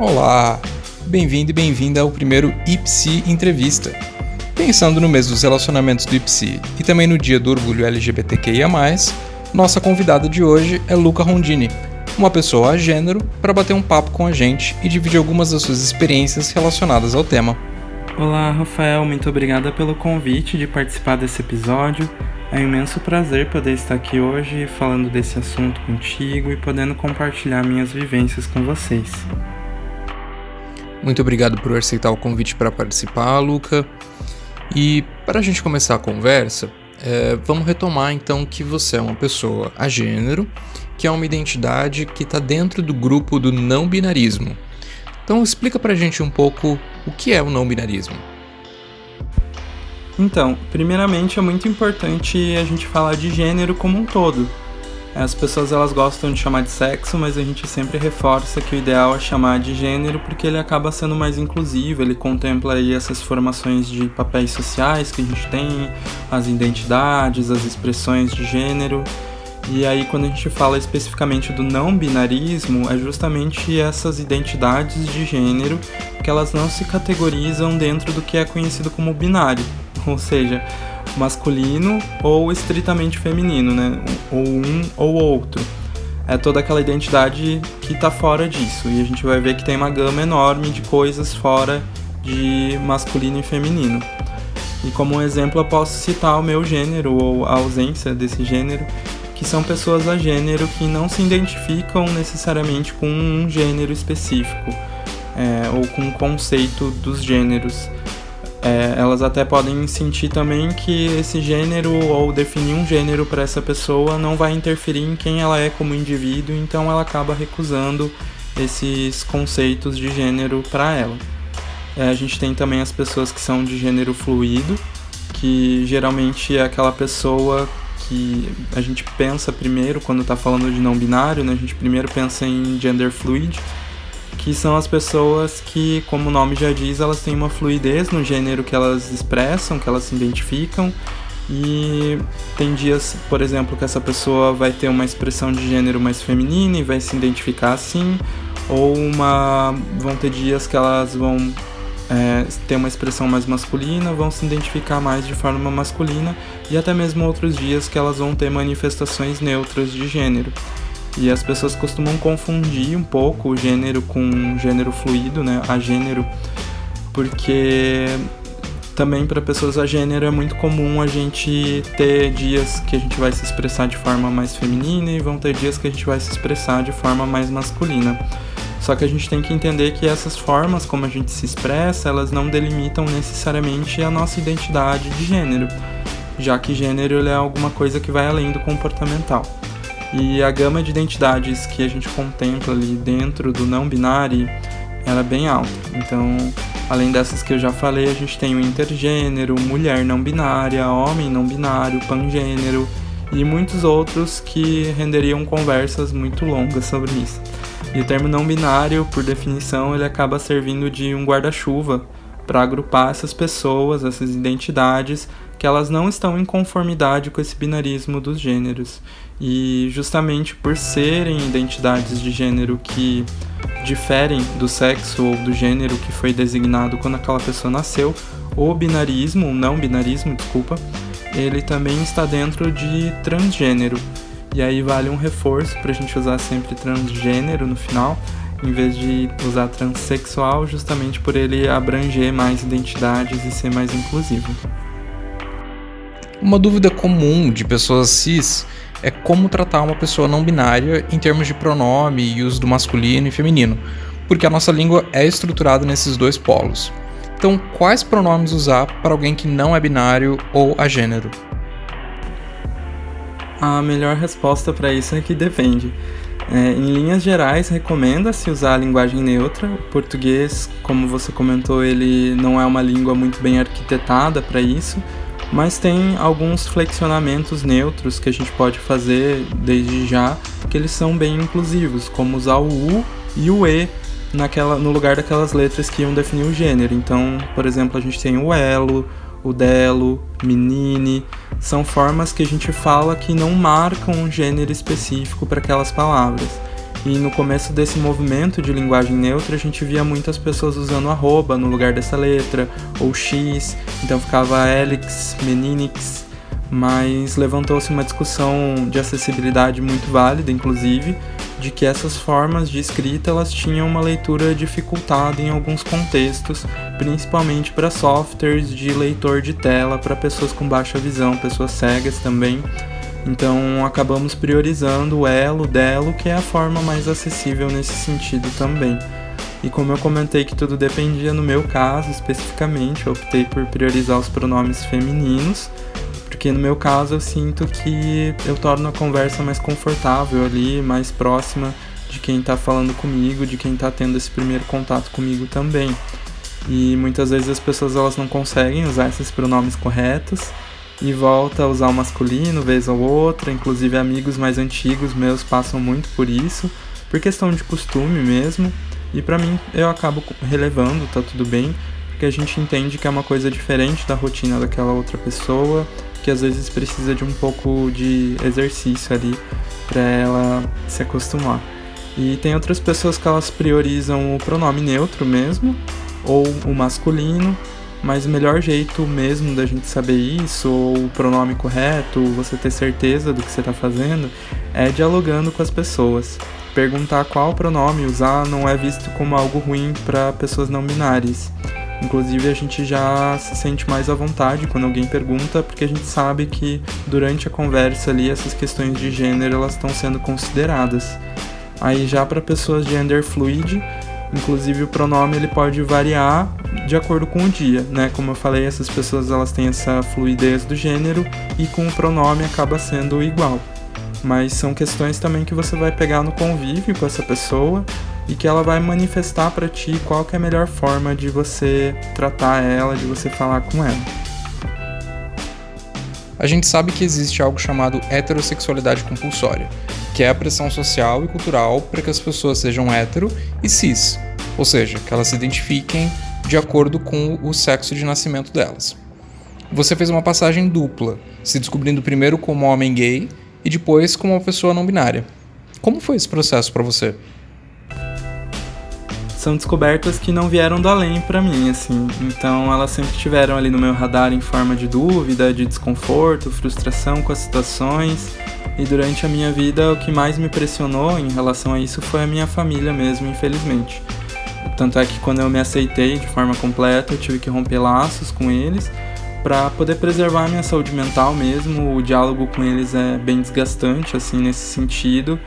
Olá, bem-vindo e bem-vinda ao primeiro IPSI Entrevista. Pensando no mês dos relacionamentos do IPSI e também no dia do orgulho LGBTQIA, nossa convidada de hoje é Luca Rondini, uma pessoa a gênero, para bater um papo com a gente e dividir algumas das suas experiências relacionadas ao tema. Olá, Rafael, muito obrigada pelo convite de participar desse episódio. É um imenso prazer poder estar aqui hoje falando desse assunto contigo e podendo compartilhar minhas vivências com vocês. Muito obrigado por aceitar o convite para participar, Luca. E para a gente começar a conversa, é, vamos retomar então que você é uma pessoa a gênero, que é uma identidade que está dentro do grupo do não binarismo. Então explica para a gente um pouco o que é o não binarismo. Então, primeiramente é muito importante a gente falar de gênero como um todo as pessoas elas gostam de chamar de sexo, mas a gente sempre reforça que o ideal é chamar de gênero porque ele acaba sendo mais inclusivo, ele contempla aí essas formações de papéis sociais que a gente tem, as identidades, as expressões de gênero. E aí quando a gente fala especificamente do não binarismo, é justamente essas identidades de gênero que elas não se categorizam dentro do que é conhecido como binário. Ou seja, masculino ou estritamente feminino, né? Ou um ou outro. É toda aquela identidade que está fora disso. E a gente vai ver que tem uma gama enorme de coisas fora de masculino e feminino. E como um exemplo, eu posso citar o meu gênero ou a ausência desse gênero, que são pessoas a gênero que não se identificam necessariamente com um gênero específico é, ou com o conceito dos gêneros é, elas até podem sentir também que esse gênero ou definir um gênero para essa pessoa não vai interferir em quem ela é como indivíduo, então ela acaba recusando esses conceitos de gênero para ela. É, a gente tem também as pessoas que são de gênero fluido, que geralmente é aquela pessoa que a gente pensa primeiro quando está falando de não binário, né? A gente primeiro pensa em gender fluid, que são as pessoas que, como o nome já diz, elas têm uma fluidez no gênero que elas expressam, que elas se identificam. E tem dias, por exemplo, que essa pessoa vai ter uma expressão de gênero mais feminina e vai se identificar assim, ou uma vão ter dias que elas vão é, ter uma expressão mais masculina, vão se identificar mais de forma masculina, e até mesmo outros dias que elas vão ter manifestações neutras de gênero. E as pessoas costumam confundir um pouco o gênero com gênero fluido, né? A gênero, porque também para pessoas a gênero é muito comum a gente ter dias que a gente vai se expressar de forma mais feminina e vão ter dias que a gente vai se expressar de forma mais masculina. Só que a gente tem que entender que essas formas como a gente se expressa, elas não delimitam necessariamente a nossa identidade de gênero, já que gênero é alguma coisa que vai além do comportamental. E a gama de identidades que a gente contempla ali dentro do não binário, é bem alta. Então, além dessas que eu já falei, a gente tem o intergênero, mulher não binária, homem não binário, pangênero e muitos outros que renderiam conversas muito longas sobre isso. E o termo não binário, por definição, ele acaba servindo de um guarda-chuva para agrupar essas pessoas, essas identidades que elas não estão em conformidade com esse binarismo dos gêneros. E justamente por serem identidades de gênero que diferem do sexo ou do gênero que foi designado quando aquela pessoa nasceu, o binarismo, o não binarismo, desculpa, ele também está dentro de transgênero. E aí vale um reforço para a gente usar sempre transgênero no final, em vez de usar transexual, justamente por ele abranger mais identidades e ser mais inclusivo. Uma dúvida comum de pessoas cis é como tratar uma pessoa não binária em termos de pronome e uso do masculino e feminino, porque a nossa língua é estruturada nesses dois polos. Então, quais pronomes usar para alguém que não é binário ou agênero? A melhor resposta para isso é que depende. É, em linhas gerais, recomenda-se usar a linguagem neutra. O português, como você comentou, ele não é uma língua muito bem arquitetada para isso mas tem alguns flexionamentos neutros que a gente pode fazer desde já, que eles são bem inclusivos, como usar o U e o E naquela, no lugar daquelas letras que iam definir o gênero. Então, por exemplo, a gente tem o elo, o delo, menine, são formas que a gente fala que não marcam um gênero específico para aquelas palavras. E no começo desse movimento de linguagem neutra, a gente via muitas pessoas usando arroba no lugar dessa letra, ou X, então ficava Alex, Meninix, mas levantou-se uma discussão de acessibilidade muito válida, inclusive, de que essas formas de escrita elas tinham uma leitura dificultada em alguns contextos, principalmente para softwares de leitor de tela para pessoas com baixa visão, pessoas cegas também. Então acabamos priorizando o Elo, Delo, que é a forma mais acessível nesse sentido também. E como eu comentei que tudo dependia no meu caso especificamente, eu optei por priorizar os pronomes femininos, porque no meu caso eu sinto que eu torno a conversa mais confortável ali, mais próxima de quem está falando comigo, de quem está tendo esse primeiro contato comigo também. E muitas vezes as pessoas elas não conseguem usar esses pronomes corretos e volta a usar o masculino vez ou outra, inclusive amigos mais antigos meus passam muito por isso, por questão de costume mesmo. E para mim eu acabo relevando, tá tudo bem, porque a gente entende que é uma coisa diferente da rotina daquela outra pessoa que às vezes precisa de um pouco de exercício ali para ela se acostumar. E tem outras pessoas que elas priorizam o pronome neutro mesmo, ou o masculino, mas o melhor jeito mesmo da gente saber isso, ou o pronome correto, você ter certeza do que você está fazendo, é dialogando com as pessoas. Perguntar qual pronome usar não é visto como algo ruim para pessoas não binárias. Inclusive a gente já se sente mais à vontade quando alguém pergunta, porque a gente sabe que durante a conversa ali essas questões de gênero elas estão sendo consideradas. Aí já para pessoas de gender fluid, inclusive o pronome ele pode variar de acordo com o dia, né? Como eu falei, essas pessoas elas têm essa fluidez do gênero e com o pronome acaba sendo igual. Mas são questões também que você vai pegar no convívio com essa pessoa e que ela vai manifestar para ti qual que é a melhor forma de você tratar ela, de você falar com ela. A gente sabe que existe algo chamado heterossexualidade compulsória, que é a pressão social e cultural para que as pessoas sejam hétero e cis, ou seja, que elas se identifiquem de acordo com o sexo de nascimento delas. Você fez uma passagem dupla, se descobrindo primeiro como homem gay e depois como uma pessoa não binária. Como foi esse processo para você? são descobertas que não vieram do além para mim, assim. Então elas sempre estiveram ali no meu radar em forma de dúvida, de desconforto, frustração com as situações. E durante a minha vida, o que mais me pressionou em relação a isso foi a minha família mesmo, infelizmente. Tanto é que quando eu me aceitei de forma completa, eu tive que romper laços com eles para poder preservar a minha saúde mental mesmo. O diálogo com eles é bem desgastante assim nesse sentido.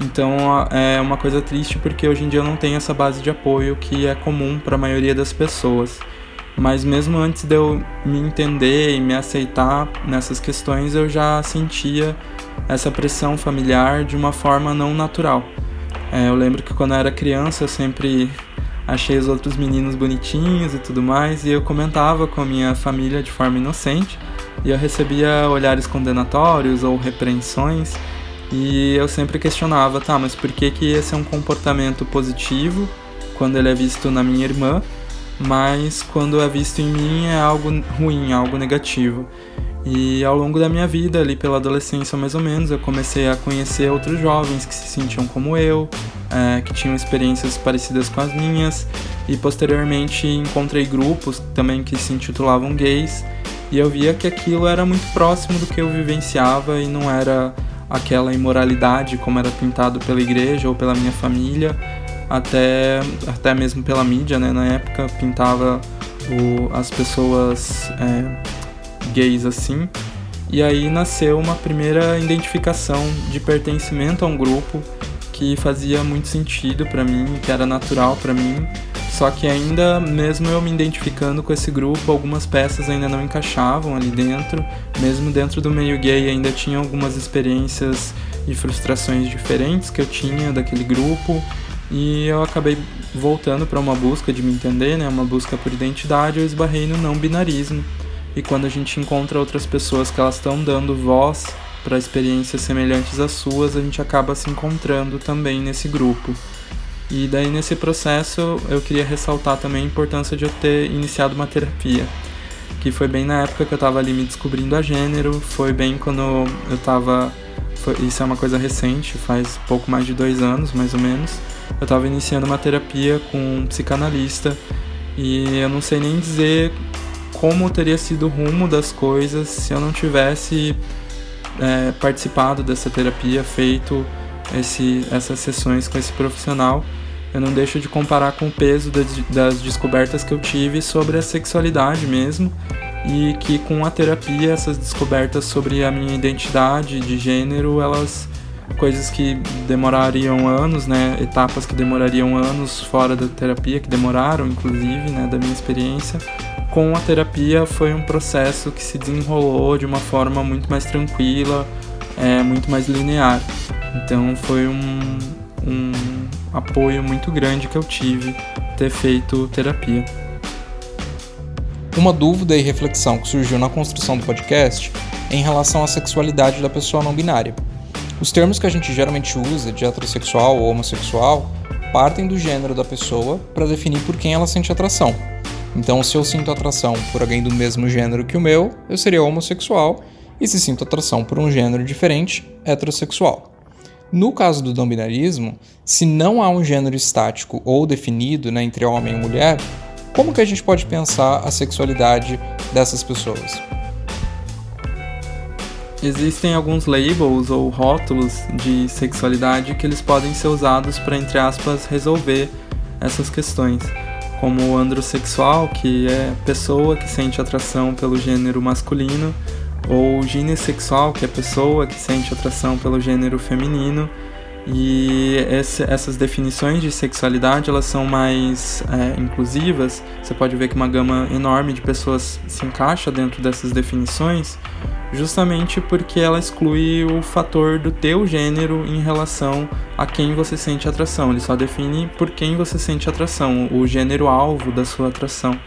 Então é uma coisa triste porque hoje em dia eu não tenho essa base de apoio que é comum para a maioria das pessoas. Mas mesmo antes de eu me entender e me aceitar nessas questões, eu já sentia essa pressão familiar de uma forma não natural. É, eu lembro que quando eu era criança eu sempre achei os outros meninos bonitinhos e tudo mais, e eu comentava com a minha família de forma inocente, e eu recebia olhares condenatórios ou repreensões e eu sempre questionava, tá, mas por que, que esse é um comportamento positivo quando ele é visto na minha irmã, mas quando é visto em mim é algo ruim, algo negativo? E ao longo da minha vida, ali pela adolescência mais ou menos, eu comecei a conhecer outros jovens que se sentiam como eu, é, que tinham experiências parecidas com as minhas, e posteriormente encontrei grupos também que se intitulavam gays, e eu via que aquilo era muito próximo do que eu vivenciava e não era aquela imoralidade como era pintado pela igreja ou pela minha família, até, até mesmo pela mídia, né? Na época pintava o, as pessoas é, gays assim. E aí nasceu uma primeira identificação de pertencimento a um grupo que fazia muito sentido para mim, que era natural para mim só que ainda, mesmo eu me identificando com esse grupo, algumas peças ainda não encaixavam ali dentro. Mesmo dentro do meio gay, ainda tinha algumas experiências e frustrações diferentes que eu tinha daquele grupo. E eu acabei voltando para uma busca de me entender, né, uma busca por identidade, eu esbarrei no não binarismo. E quando a gente encontra outras pessoas que elas estão dando voz para experiências semelhantes às suas, a gente acaba se encontrando também nesse grupo. E daí nesse processo eu queria ressaltar também a importância de eu ter iniciado uma terapia, que foi bem na época que eu estava ali me descobrindo a gênero, foi bem quando eu estava isso é uma coisa recente, faz pouco mais de dois anos, mais ou menos. Eu estava iniciando uma terapia com um psicanalista e eu não sei nem dizer como teria sido o rumo das coisas se eu não tivesse é, participado dessa terapia, feito esse, essas sessões com esse profissional. Eu não deixo de comparar com o peso das, das descobertas que eu tive sobre a sexualidade mesmo e que com a terapia essas descobertas sobre a minha identidade de gênero elas coisas que demorariam anos, né, etapas que demorariam anos fora da terapia, que demoraram inclusive, né, da minha experiência, com a terapia foi um processo que se desenrolou de uma forma muito mais tranquila, é, muito mais linear. Então foi um, um apoio muito grande que eu tive ter feito terapia. Uma dúvida e reflexão que surgiu na construção do podcast é em relação à sexualidade da pessoa não binária. Os termos que a gente geralmente usa, de heterossexual ou homossexual, partem do gênero da pessoa para definir por quem ela sente atração. Então, se eu sinto atração por alguém do mesmo gênero que o meu, eu seria homossexual, e se sinto atração por um gênero diferente, heterossexual. No caso do não binarismo, se não há um gênero estático ou definido né, entre homem e mulher, como que a gente pode pensar a sexualidade dessas pessoas? Existem alguns labels ou rótulos de sexualidade que eles podem ser usados para, entre aspas, resolver essas questões, como o androsexual, que é pessoa que sente atração pelo gênero masculino, ou ginessexual, que é pessoa que sente atração pelo gênero feminino, e esse, essas definições de sexualidade elas são mais é, inclusivas. Você pode ver que uma gama enorme de pessoas se encaixa dentro dessas definições, justamente porque ela exclui o fator do teu gênero em relação a quem você sente atração. Ele só define por quem você sente atração, o gênero alvo da sua atração.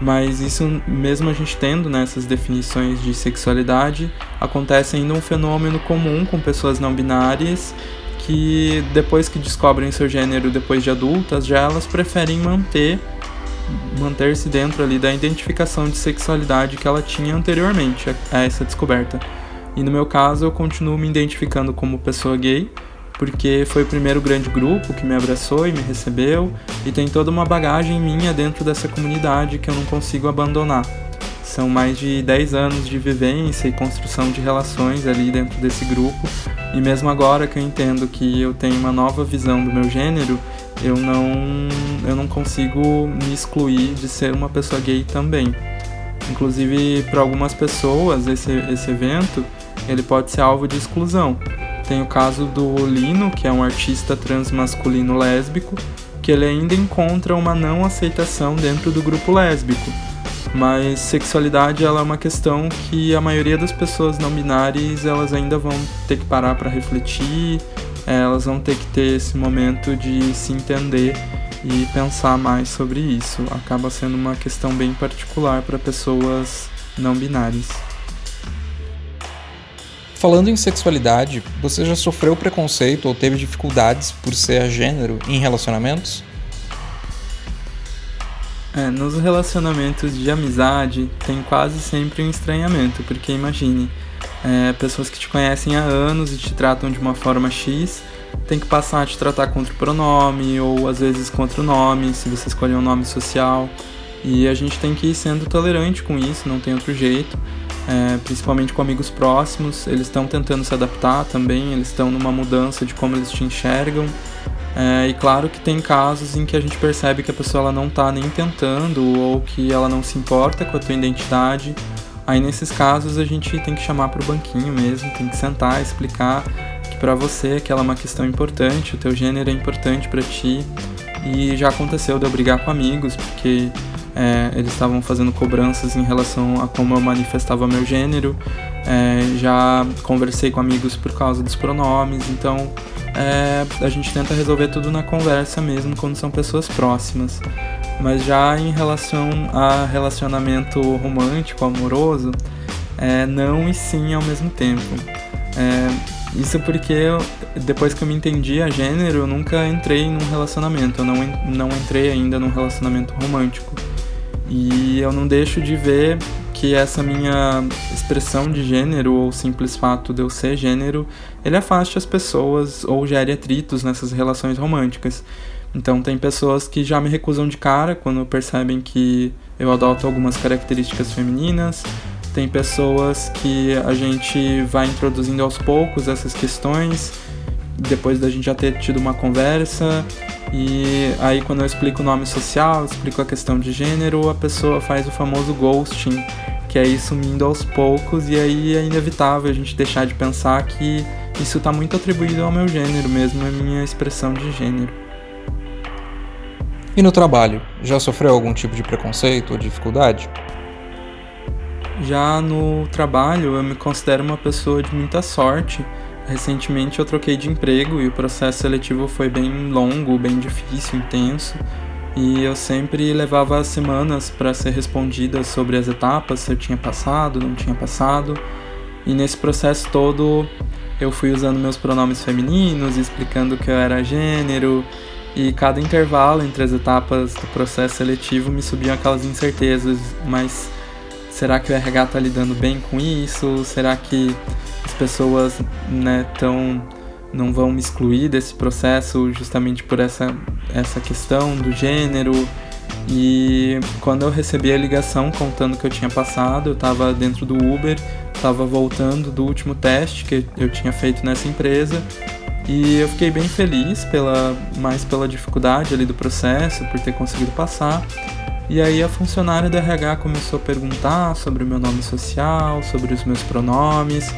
Mas isso, mesmo a gente tendo nessas né, definições de sexualidade, acontece ainda um fenômeno comum com pessoas não binárias que depois que descobrem seu gênero depois de adultas, já elas preferem manter manter-se dentro ali da identificação de sexualidade que ela tinha anteriormente a essa descoberta. E no meu caso, eu continuo me identificando como pessoa gay, porque foi o primeiro grande grupo que me abraçou e me recebeu, e tem toda uma bagagem minha dentro dessa comunidade que eu não consigo abandonar. São mais de 10 anos de vivência e construção de relações ali dentro desse grupo, e mesmo agora que eu entendo que eu tenho uma nova visão do meu gênero, eu não, eu não consigo me excluir de ser uma pessoa gay também. Inclusive, para algumas pessoas, esse, esse evento ele pode ser alvo de exclusão. Tem o caso do Lino, que é um artista transmasculino lésbico, que ele ainda encontra uma não aceitação dentro do grupo lésbico mas sexualidade ela é uma questão que a maioria das pessoas não binárias elas ainda vão ter que parar para refletir, elas vão ter que ter esse momento de se entender e pensar mais sobre isso. Acaba sendo uma questão bem particular para pessoas não binárias. Falando em sexualidade, você já sofreu preconceito ou teve dificuldades por ser gênero em relacionamentos? É, nos relacionamentos de amizade tem quase sempre um estranhamento, porque imagine, é, pessoas que te conhecem há anos e te tratam de uma forma X, tem que passar a te tratar contra o pronome ou às vezes contra o nome, se você escolher um nome social. E a gente tem que ir sendo tolerante com isso, não tem outro jeito. É, principalmente com amigos próximos, eles estão tentando se adaptar também, eles estão numa mudança de como eles te enxergam. É, e claro que tem casos em que a gente percebe que a pessoa ela não está nem tentando ou que ela não se importa com a tua identidade. Aí nesses casos a gente tem que chamar para o banquinho mesmo, tem que sentar, explicar que para você aquela é uma questão importante, o teu gênero é importante para ti. E já aconteceu de eu brigar com amigos porque é, eles estavam fazendo cobranças em relação a como eu manifestava meu gênero. É, já conversei com amigos por causa dos pronomes, então é, a gente tenta resolver tudo na conversa mesmo quando são pessoas próximas. Mas já em relação a relacionamento romântico, amoroso, é, não e sim ao mesmo tempo. É, isso porque eu, depois que eu me entendi a gênero, eu nunca entrei num relacionamento, eu não, não entrei ainda num relacionamento romântico. E eu não deixo de ver que essa minha expressão de gênero ou simples fato de eu ser gênero, ele afaste as pessoas ou gere atritos nessas relações românticas. Então tem pessoas que já me recusam de cara quando percebem que eu adoto algumas características femininas. Tem pessoas que a gente vai introduzindo aos poucos essas questões, depois da gente já ter tido uma conversa. E aí quando eu explico o nome social, explico a questão de gênero, a pessoa faz o famoso ghosting, que é ir sumindo aos poucos, e aí é inevitável a gente deixar de pensar que isso está muito atribuído ao meu gênero mesmo, à minha expressão de gênero. E no trabalho, já sofreu algum tipo de preconceito ou dificuldade? Já no trabalho, eu me considero uma pessoa de muita sorte. Recentemente eu troquei de emprego e o processo seletivo foi bem longo, bem difícil, intenso. E eu sempre levava semanas para ser respondida sobre as etapas, se eu tinha passado, não tinha passado. E nesse processo todo eu fui usando meus pronomes femininos, explicando que eu era gênero, e cada intervalo entre as etapas do processo seletivo me subiam aquelas incertezas, mas será que o RH está lidando bem com isso? Será que as pessoas né, tão, não vão me excluir desse processo justamente por essa, essa questão do gênero? E quando eu recebi a ligação contando que eu tinha passado, eu estava dentro do Uber, estava voltando do último teste que eu tinha feito nessa empresa e eu fiquei bem feliz pela mais pela dificuldade ali do processo, por ter conseguido passar. E aí a funcionária da RH começou a perguntar sobre o meu nome social, sobre os meus pronomes,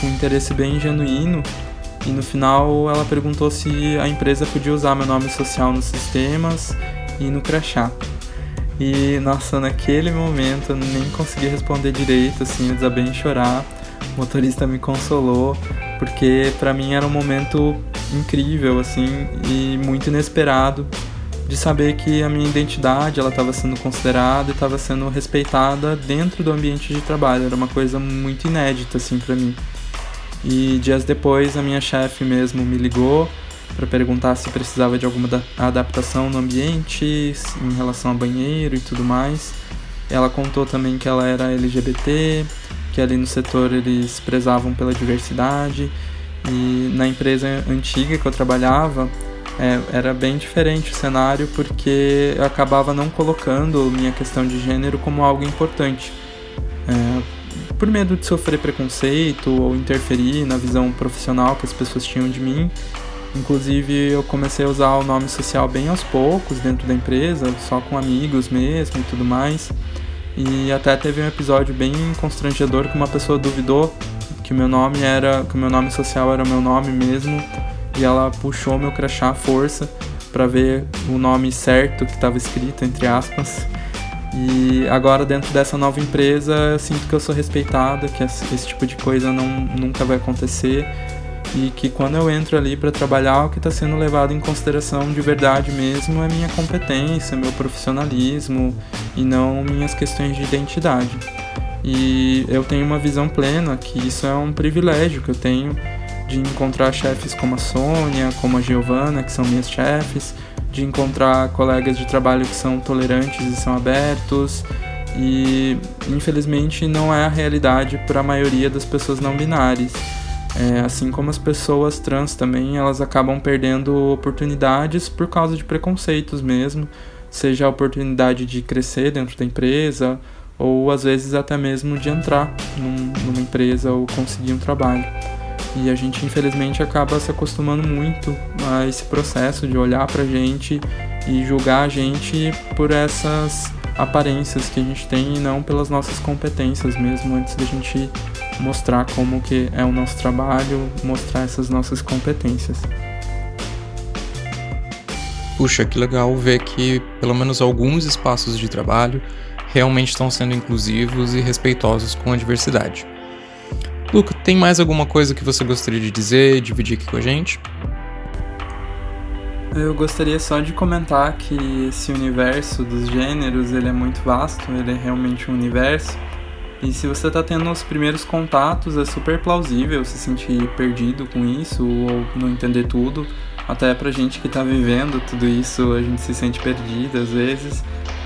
com interesse bem genuíno. E no final ela perguntou se a empresa podia usar meu nome social nos sistemas e no crachá. E nossa, naquele momento eu nem consegui responder direito, assim, eu desabei em chorar. O motorista me consolou porque para mim era um momento incrível assim e muito inesperado de saber que a minha identidade ela estava sendo considerada e estava sendo respeitada dentro do ambiente de trabalho era uma coisa muito inédita assim para mim e dias depois a minha chefe mesmo me ligou para perguntar se precisava de alguma adaptação no ambiente em relação a banheiro e tudo mais. Ela contou também que ela era LGBT que ali no setor eles prezavam pela diversidade. E na empresa antiga que eu trabalhava é, era bem diferente o cenário porque eu acabava não colocando minha questão de gênero como algo importante. É, por medo de sofrer preconceito ou interferir na visão profissional que as pessoas tinham de mim Inclusive, eu comecei a usar o nome social bem aos poucos dentro da empresa, só com amigos mesmo e tudo mais. E até teve um episódio bem constrangedor que uma pessoa duvidou que meu nome era, que meu nome social era o meu nome mesmo, e ela puxou meu crachá à força para ver o nome certo que estava escrito entre aspas. E agora dentro dessa nova empresa, eu sinto que eu sou respeitada, que esse tipo de coisa não nunca vai acontecer e que quando eu entro ali para trabalhar, o que está sendo levado em consideração de verdade mesmo é minha competência, meu profissionalismo e não minhas questões de identidade. E eu tenho uma visão plena que isso é um privilégio que eu tenho de encontrar chefes como a Sônia, como a Giovana, que são minhas chefes, de encontrar colegas de trabalho que são tolerantes e são abertos. E infelizmente não é a realidade para a maioria das pessoas não binárias. É, assim como as pessoas trans também, elas acabam perdendo oportunidades por causa de preconceitos mesmo, seja a oportunidade de crescer dentro da empresa, ou às vezes até mesmo de entrar num, numa empresa ou conseguir um trabalho. E a gente infelizmente acaba se acostumando muito a esse processo de olhar pra gente e julgar a gente por essas aparências que a gente tem e não pelas nossas competências mesmo antes da gente mostrar como que é o nosso trabalho, mostrar essas nossas competências. Puxa, que legal ver que pelo menos alguns espaços de trabalho realmente estão sendo inclusivos e respeitosos com a diversidade. Luca, tem mais alguma coisa que você gostaria de dizer, dividir aqui com a gente? Eu gostaria só de comentar que esse universo dos gêneros ele é muito vasto, ele é realmente um universo e se você está tendo os primeiros contatos, é super plausível se sentir perdido com isso ou não entender tudo. Até pra gente que está vivendo tudo isso, a gente se sente perdido às vezes.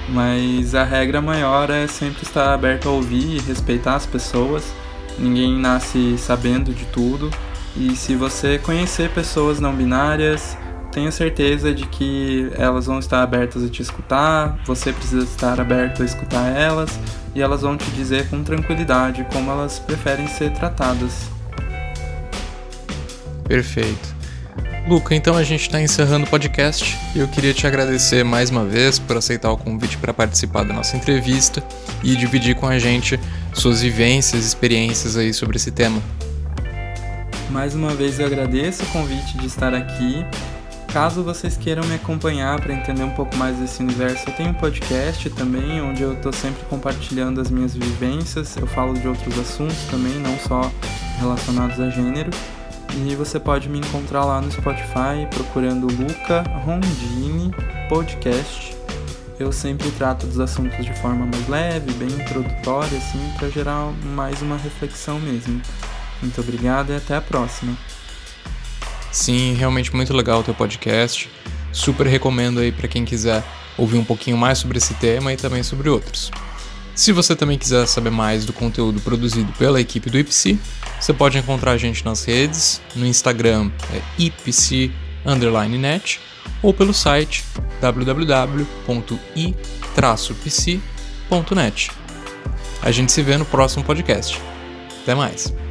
Mas a regra maior é sempre estar aberto a ouvir e respeitar as pessoas. Ninguém nasce sabendo de tudo. E se você conhecer pessoas não binárias, tenha certeza de que elas vão estar abertas a te escutar, você precisa estar aberto a escutar elas e elas vão te dizer com tranquilidade como elas preferem ser tratadas. Perfeito. Luca, então a gente está encerrando o podcast eu queria te agradecer mais uma vez por aceitar o convite para participar da nossa entrevista e dividir com a gente suas vivências, experiências aí sobre esse tema. Mais uma vez eu agradeço o convite de estar aqui. Caso vocês queiram me acompanhar para entender um pouco mais desse universo, eu tenho um podcast também, onde eu estou sempre compartilhando as minhas vivências. Eu falo de outros assuntos também, não só relacionados a gênero. E você pode me encontrar lá no Spotify procurando Luca Rondini Podcast. Eu sempre trato dos assuntos de forma mais leve, bem introdutória, assim, para gerar mais uma reflexão mesmo. Muito obrigado e até a próxima. Sim, realmente muito legal o teu podcast. Super recomendo aí para quem quiser ouvir um pouquinho mais sobre esse tema e também sobre outros. Se você também quiser saber mais do conteúdo produzido pela equipe do IPSI, você pode encontrar a gente nas redes, no Instagram é ipsi_net ou pelo site www.i-psi.net. A gente se vê no próximo podcast. Até mais!